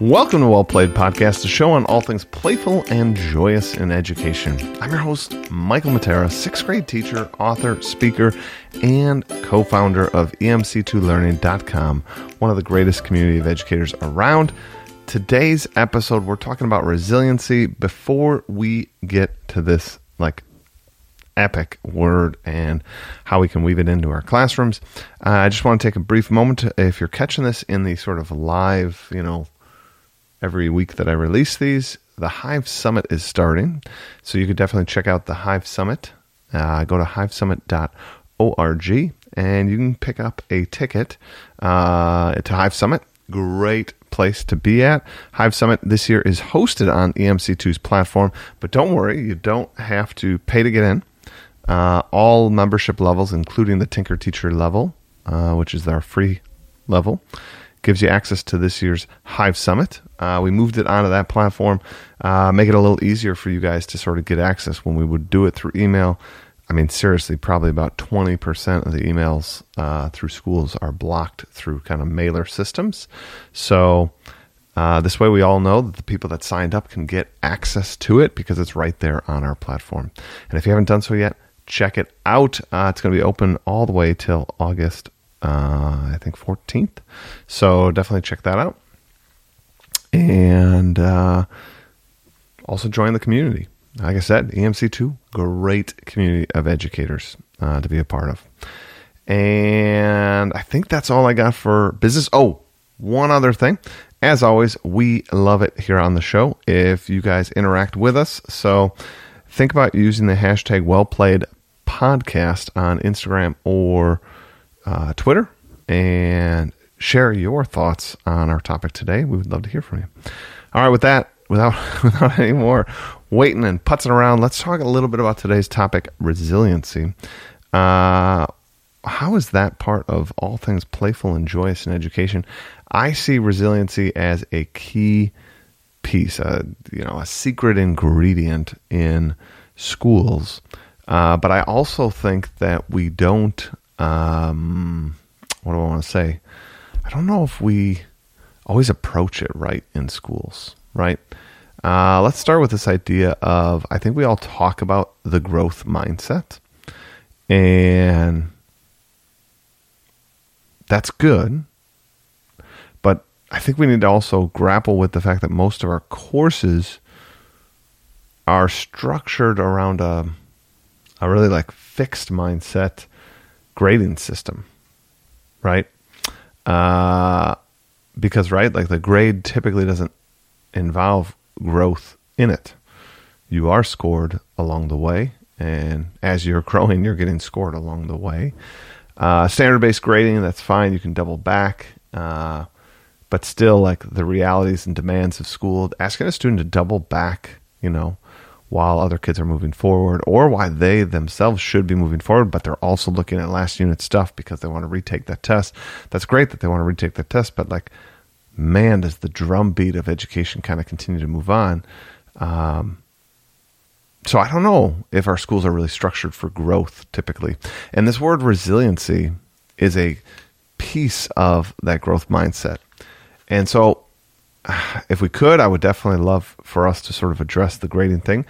Welcome to Well Played Podcast, a show on all things playful and joyous in education. I'm your host, Michael Matera, sixth grade teacher, author, speaker, and co founder of EMC2Learning.com, one of the greatest community of educators around. Today's episode, we're talking about resiliency. Before we get to this, like, epic word and how we can weave it into our classrooms. Uh, I just want to take a brief moment. To, if you're catching this in the sort of live, you know, every week that I release these, the Hive Summit is starting. So you could definitely check out the Hive Summit. Uh, go to hivesummit.org and you can pick up a ticket uh, to Hive Summit. Great place to be at. Hive Summit this year is hosted on EMC2's platform, but don't worry, you don't have to pay to get in. Uh, all membership levels, including the Tinker Teacher level, uh, which is our free level, gives you access to this year's Hive Summit. Uh, we moved it onto that platform, uh, make it a little easier for you guys to sort of get access when we would do it through email. I mean, seriously, probably about 20% of the emails uh, through schools are blocked through kind of mailer systems. So, uh, this way, we all know that the people that signed up can get access to it because it's right there on our platform. And if you haven't done so yet, check it out. Uh, it's going to be open all the way till August, uh, I think 14th. So definitely check that out. And uh, also join the community. Like I said, EMC2, great community of educators uh, to be a part of. And I think that's all I got for business. Oh, one other thing. As always, we love it here on the show if you guys interact with us. So think about using the hashtag well played podcast on Instagram or uh, Twitter and share your thoughts on our topic today. We would love to hear from you. All right, with that, without without any more waiting and putzing around, let's talk a little bit about today's topic: resiliency. Uh, how is that part of all things playful and joyous in education? I see resiliency as a key piece, a you know, a secret ingredient in schools. Uh, but I also think that we don't. Um, what do I want to say? I don't know if we always approach it right in schools, right? Uh, let's start with this idea of I think we all talk about the growth mindset, and that's good. But I think we need to also grapple with the fact that most of our courses are structured around a, a really like fixed mindset grading system, right? Uh, because right, like the grade typically doesn't involve growth in it. You are scored along the way, and as you're growing, you're getting scored along the way. Uh, standard based grading, that's fine. You can double back. Uh, but still, like the realities and demands of school, asking a student to double back, you know, while other kids are moving forward, or why they themselves should be moving forward, but they're also looking at last unit stuff because they want to retake that test. That's great that they want to retake that test, but like, man, does the drumbeat of education kind of continue to move on? Um, so I don't know if our schools are really structured for growth typically. And this word resiliency is a piece of that growth mindset. And so if we could, I would definitely love for us to sort of address the grading thing.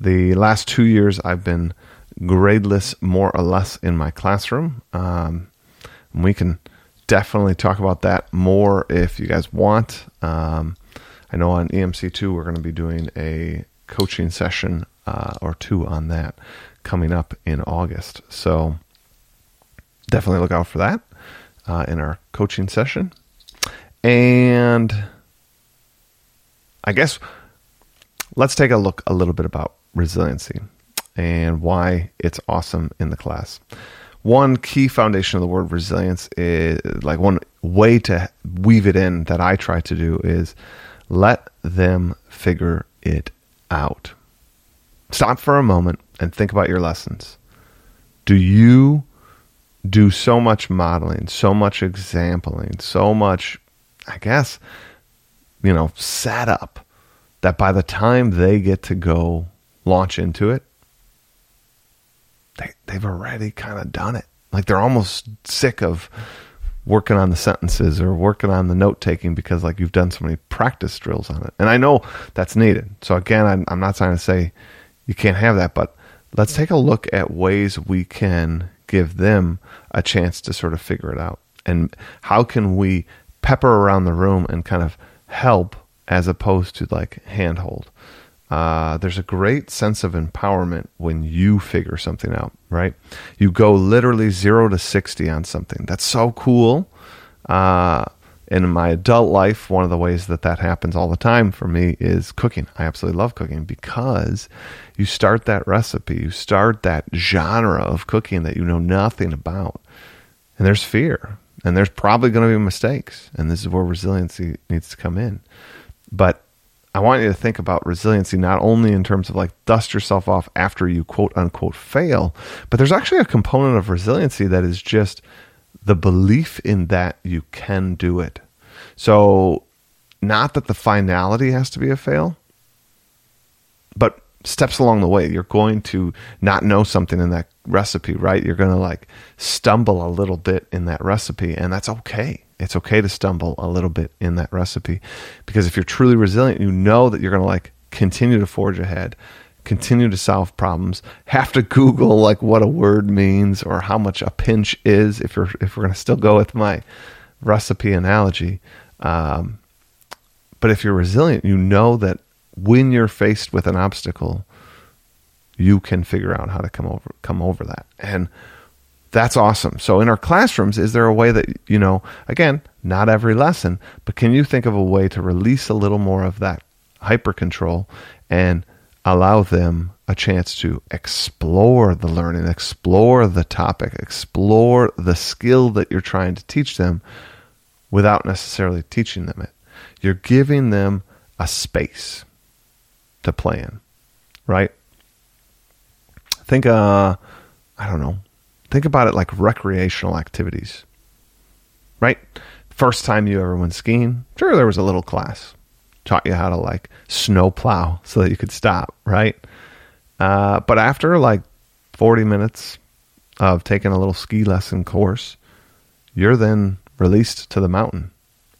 The last two years, I've been gradeless more or less in my classroom. Um, we can definitely talk about that more if you guys want. Um, I know on EMC2, we're going to be doing a coaching session uh, or two on that coming up in August. So definitely look out for that uh, in our coaching session. And I guess let's take a look a little bit about resiliency and why it's awesome in the class. One key foundation of the word resilience is like one way to weave it in that I try to do is let them figure it out. Stop for a moment and think about your lessons. Do you do so much modeling, so much exampling, so much, I guess, you know, set up that by the time they get to go launch into it, they, they've already kind of done it. Like they're almost sick of working on the sentences or working on the note taking because like you've done so many practice drills on it. And I know that's needed. So again, I'm, I'm not trying to say you can't have that, but let's take a look at ways we can give them a chance to sort of figure it out. And how can we pepper around the room and kind of help as opposed to like handhold. Uh, there's a great sense of empowerment when you figure something out, right? You go literally zero to 60 on something. That's so cool. Uh, in my adult life, one of the ways that that happens all the time for me is cooking. I absolutely love cooking because you start that recipe, you start that genre of cooking that you know nothing about. And there's fear, and there's probably going to be mistakes. And this is where resiliency needs to come in. But I want you to think about resiliency not only in terms of like dust yourself off after you quote unquote fail, but there's actually a component of resiliency that is just the belief in that you can do it. So, not that the finality has to be a fail, but steps along the way. You're going to not know something in that recipe, right? You're going to like stumble a little bit in that recipe, and that's okay. It's okay to stumble a little bit in that recipe because if you're truly resilient, you know that you're going to like continue to forge ahead, continue to solve problems, have to Google like what a word means or how much a pinch is if you're if we're going to still go with my recipe analogy. Um, but if you're resilient, you know that when you're faced with an obstacle, you can figure out how to come over come over that. And that's awesome. So in our classrooms, is there a way that, you know, again, not every lesson, but can you think of a way to release a little more of that hyper control and allow them a chance to explore the learning, explore the topic, explore the skill that you're trying to teach them without necessarily teaching them it. You're giving them a space to play in, right? Think, uh, I don't know, Think about it like recreational activities, right? First time you ever went skiing, sure, there was a little class, taught you how to like snow plow so that you could stop, right? Uh, but after like 40 minutes of taking a little ski lesson course, you're then released to the mountain.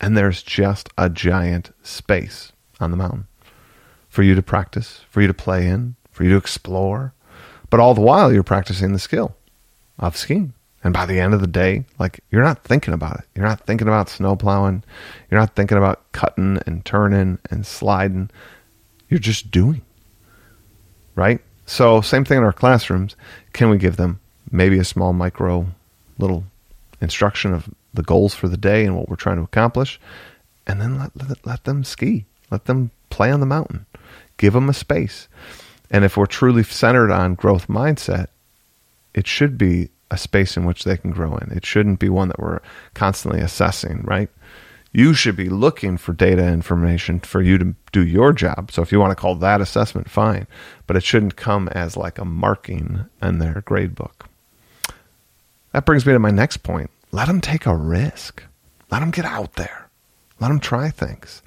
And there's just a giant space on the mountain for you to practice, for you to play in, for you to explore. But all the while, you're practicing the skill of skiing. And by the end of the day, like you're not thinking about it. You're not thinking about snow plowing. You're not thinking about cutting and turning and sliding. You're just doing. Right? So, same thing in our classrooms. Can we give them maybe a small micro little instruction of the goals for the day and what we're trying to accomplish? And then let, let, let them ski. Let them play on the mountain. Give them a space. And if we're truly centered on growth mindset, it should be a space in which they can grow in. It shouldn't be one that we're constantly assessing, right? You should be looking for data information for you to do your job. So if you want to call that assessment, fine. But it shouldn't come as like a marking in their grade book. That brings me to my next point. Let them take a risk. Let them get out there. Let them try things.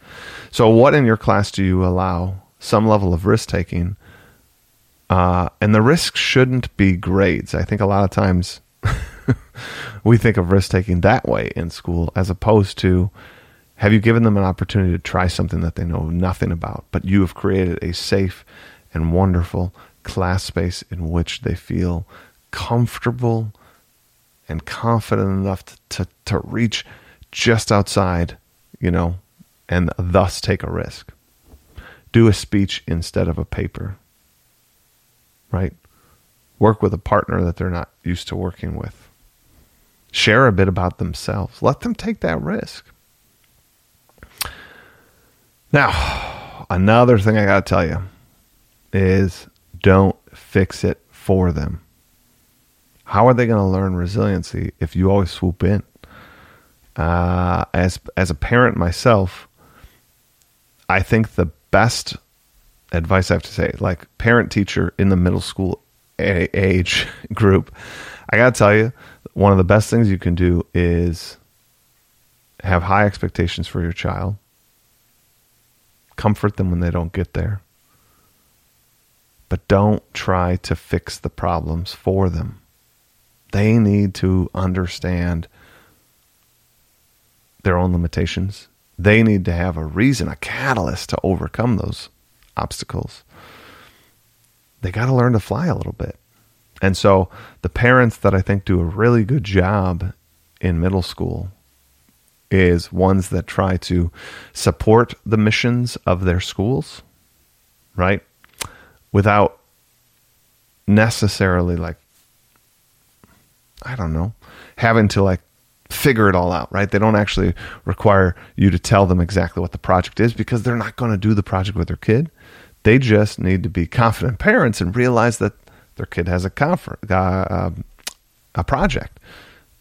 So, what in your class do you allow some level of risk taking uh, and the risk shouldn't be grades. I think a lot of times we think of risk taking that way in school as opposed to have you given them an opportunity to try something that they know nothing about, but you have created a safe and wonderful class space in which they feel comfortable and confident enough to, to, to reach just outside, you know, and thus take a risk. Do a speech instead of a paper right? Work with a partner that they're not used to working with. Share a bit about themselves. Let them take that risk. Now, another thing I got to tell you is don't fix it for them. How are they going to learn resiliency if you always swoop in? Uh, as as a parent myself, I think the best advice I have to say, like parent teacher in the middle school age group, I got to tell you, one of the best things you can do is have high expectations for your child, comfort them when they don't get there, but don't try to fix the problems for them. They need to understand their own limitations. They need to have a reason, a catalyst to overcome those obstacles. They got to learn to fly a little bit. And so the parents that I think do a really good job in middle school is ones that try to support the missions of their schools, right? Without necessarily like I don't know, having to like figure it all out, right? They don't actually require you to tell them exactly what the project is because they're not going to do the project with their kid. They just need to be confident parents and realize that their kid has a confer- uh, a project.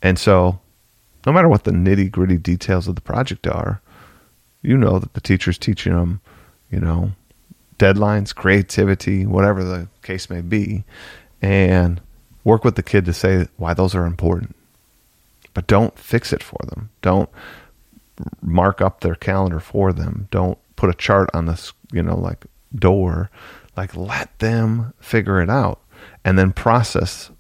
And so, no matter what the nitty gritty details of the project are, you know that the teacher's teaching them, you know, deadlines, creativity, whatever the case may be, and work with the kid to say why those are important. But don't fix it for them. Don't mark up their calendar for them. Don't put a chart on this, you know, like door. Like let them figure it out and then process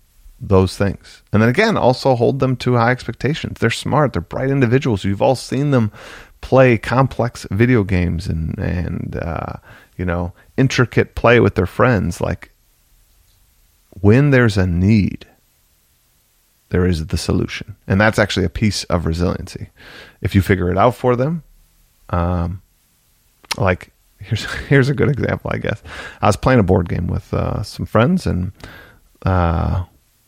those things. And then again, also hold them to high expectations. They're smart, they're bright individuals. You've all seen them play complex video games and and uh, you know intricate play with their friends. Like when there's a need, there is the solution, and that's actually a piece of resiliency. If you figure it out for them, um, like here's here's a good example, I guess. I was playing a board game with uh, some friends, and uh,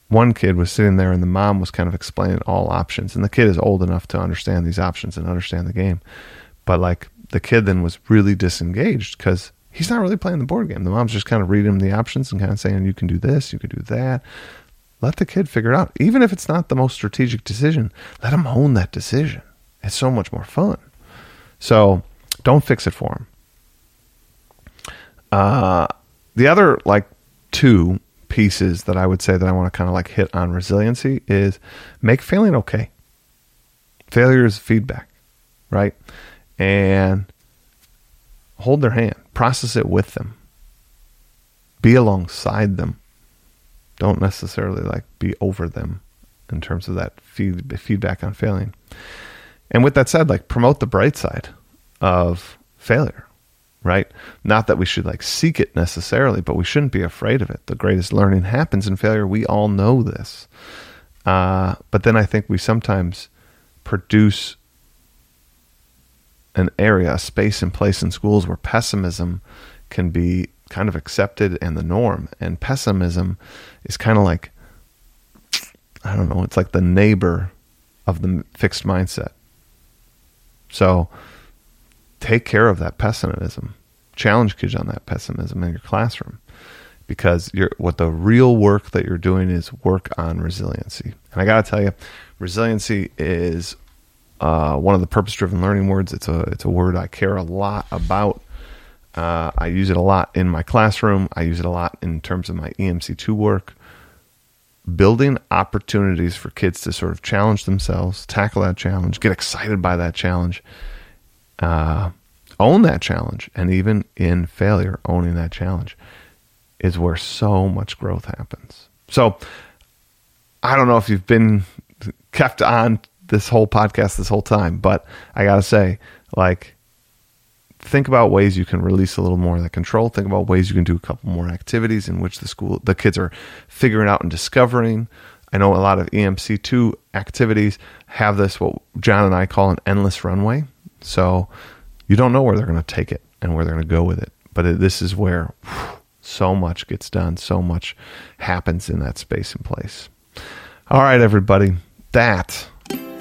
one kid was sitting there, and the mom was kind of explaining all options. And the kid is old enough to understand these options and understand the game, but like the kid then was really disengaged because he's not really playing the board game. The mom's just kind of reading him the options and kind of saying, "You can do this, you can do that." Let the kid figure it out, even if it's not the most strategic decision. Let him own that decision. It's so much more fun. So don't fix it for him uh, the other like two pieces that I would say that I want to kind of like hit on resiliency is make failing okay. Failure is feedback, right? And hold their hand, process it with them, be alongside them. Don't necessarily like be over them in terms of that feed, feedback on failing. And with that said, like promote the bright side of failure right? Not that we should like seek it necessarily, but we shouldn't be afraid of it. The greatest learning happens in failure. We all know this. Uh, but then I think we sometimes produce an area, a space and place in schools where pessimism can be kind of accepted and the norm. And pessimism is kind of like, I don't know, it's like the neighbor of the fixed mindset. So, take care of that pessimism. Challenge kids on that pessimism in your classroom because what the real work that you're doing is work on resiliency. And I got to tell you, resiliency is uh, one of the purpose-driven learning words. It's a it's a word I care a lot about. Uh, I use it a lot in my classroom. I use it a lot in terms of my EMC2 work. Building opportunities for kids to sort of challenge themselves, tackle that challenge, get excited by that challenge, uh, own that challenge, and even in failure, owning that challenge is where so much growth happens. So, I don't know if you've been kept on this whole podcast this whole time, but I got to say, like, think about ways you can release a little more of that control. Think about ways you can do a couple more activities in which the school, the kids are figuring out and discovering. I know a lot of EMC2 activities have this, what John and I call an endless runway. So you don't know where they're going to take it and where they're going to go with it. But it, this is where whew, so much gets done, so much happens in that space and place. All right, everybody, that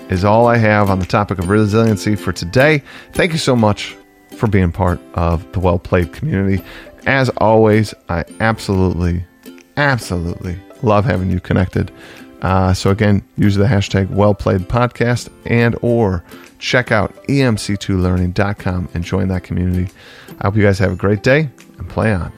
is all I have on the topic of resiliency for today. Thank you so much for being part of the Well Played community. As always, I absolutely, absolutely love having you connected. Uh, so again, use the hashtag Well Played Podcast and or check out emc2learning.com and join that community. I hope you guys have a great day and play on.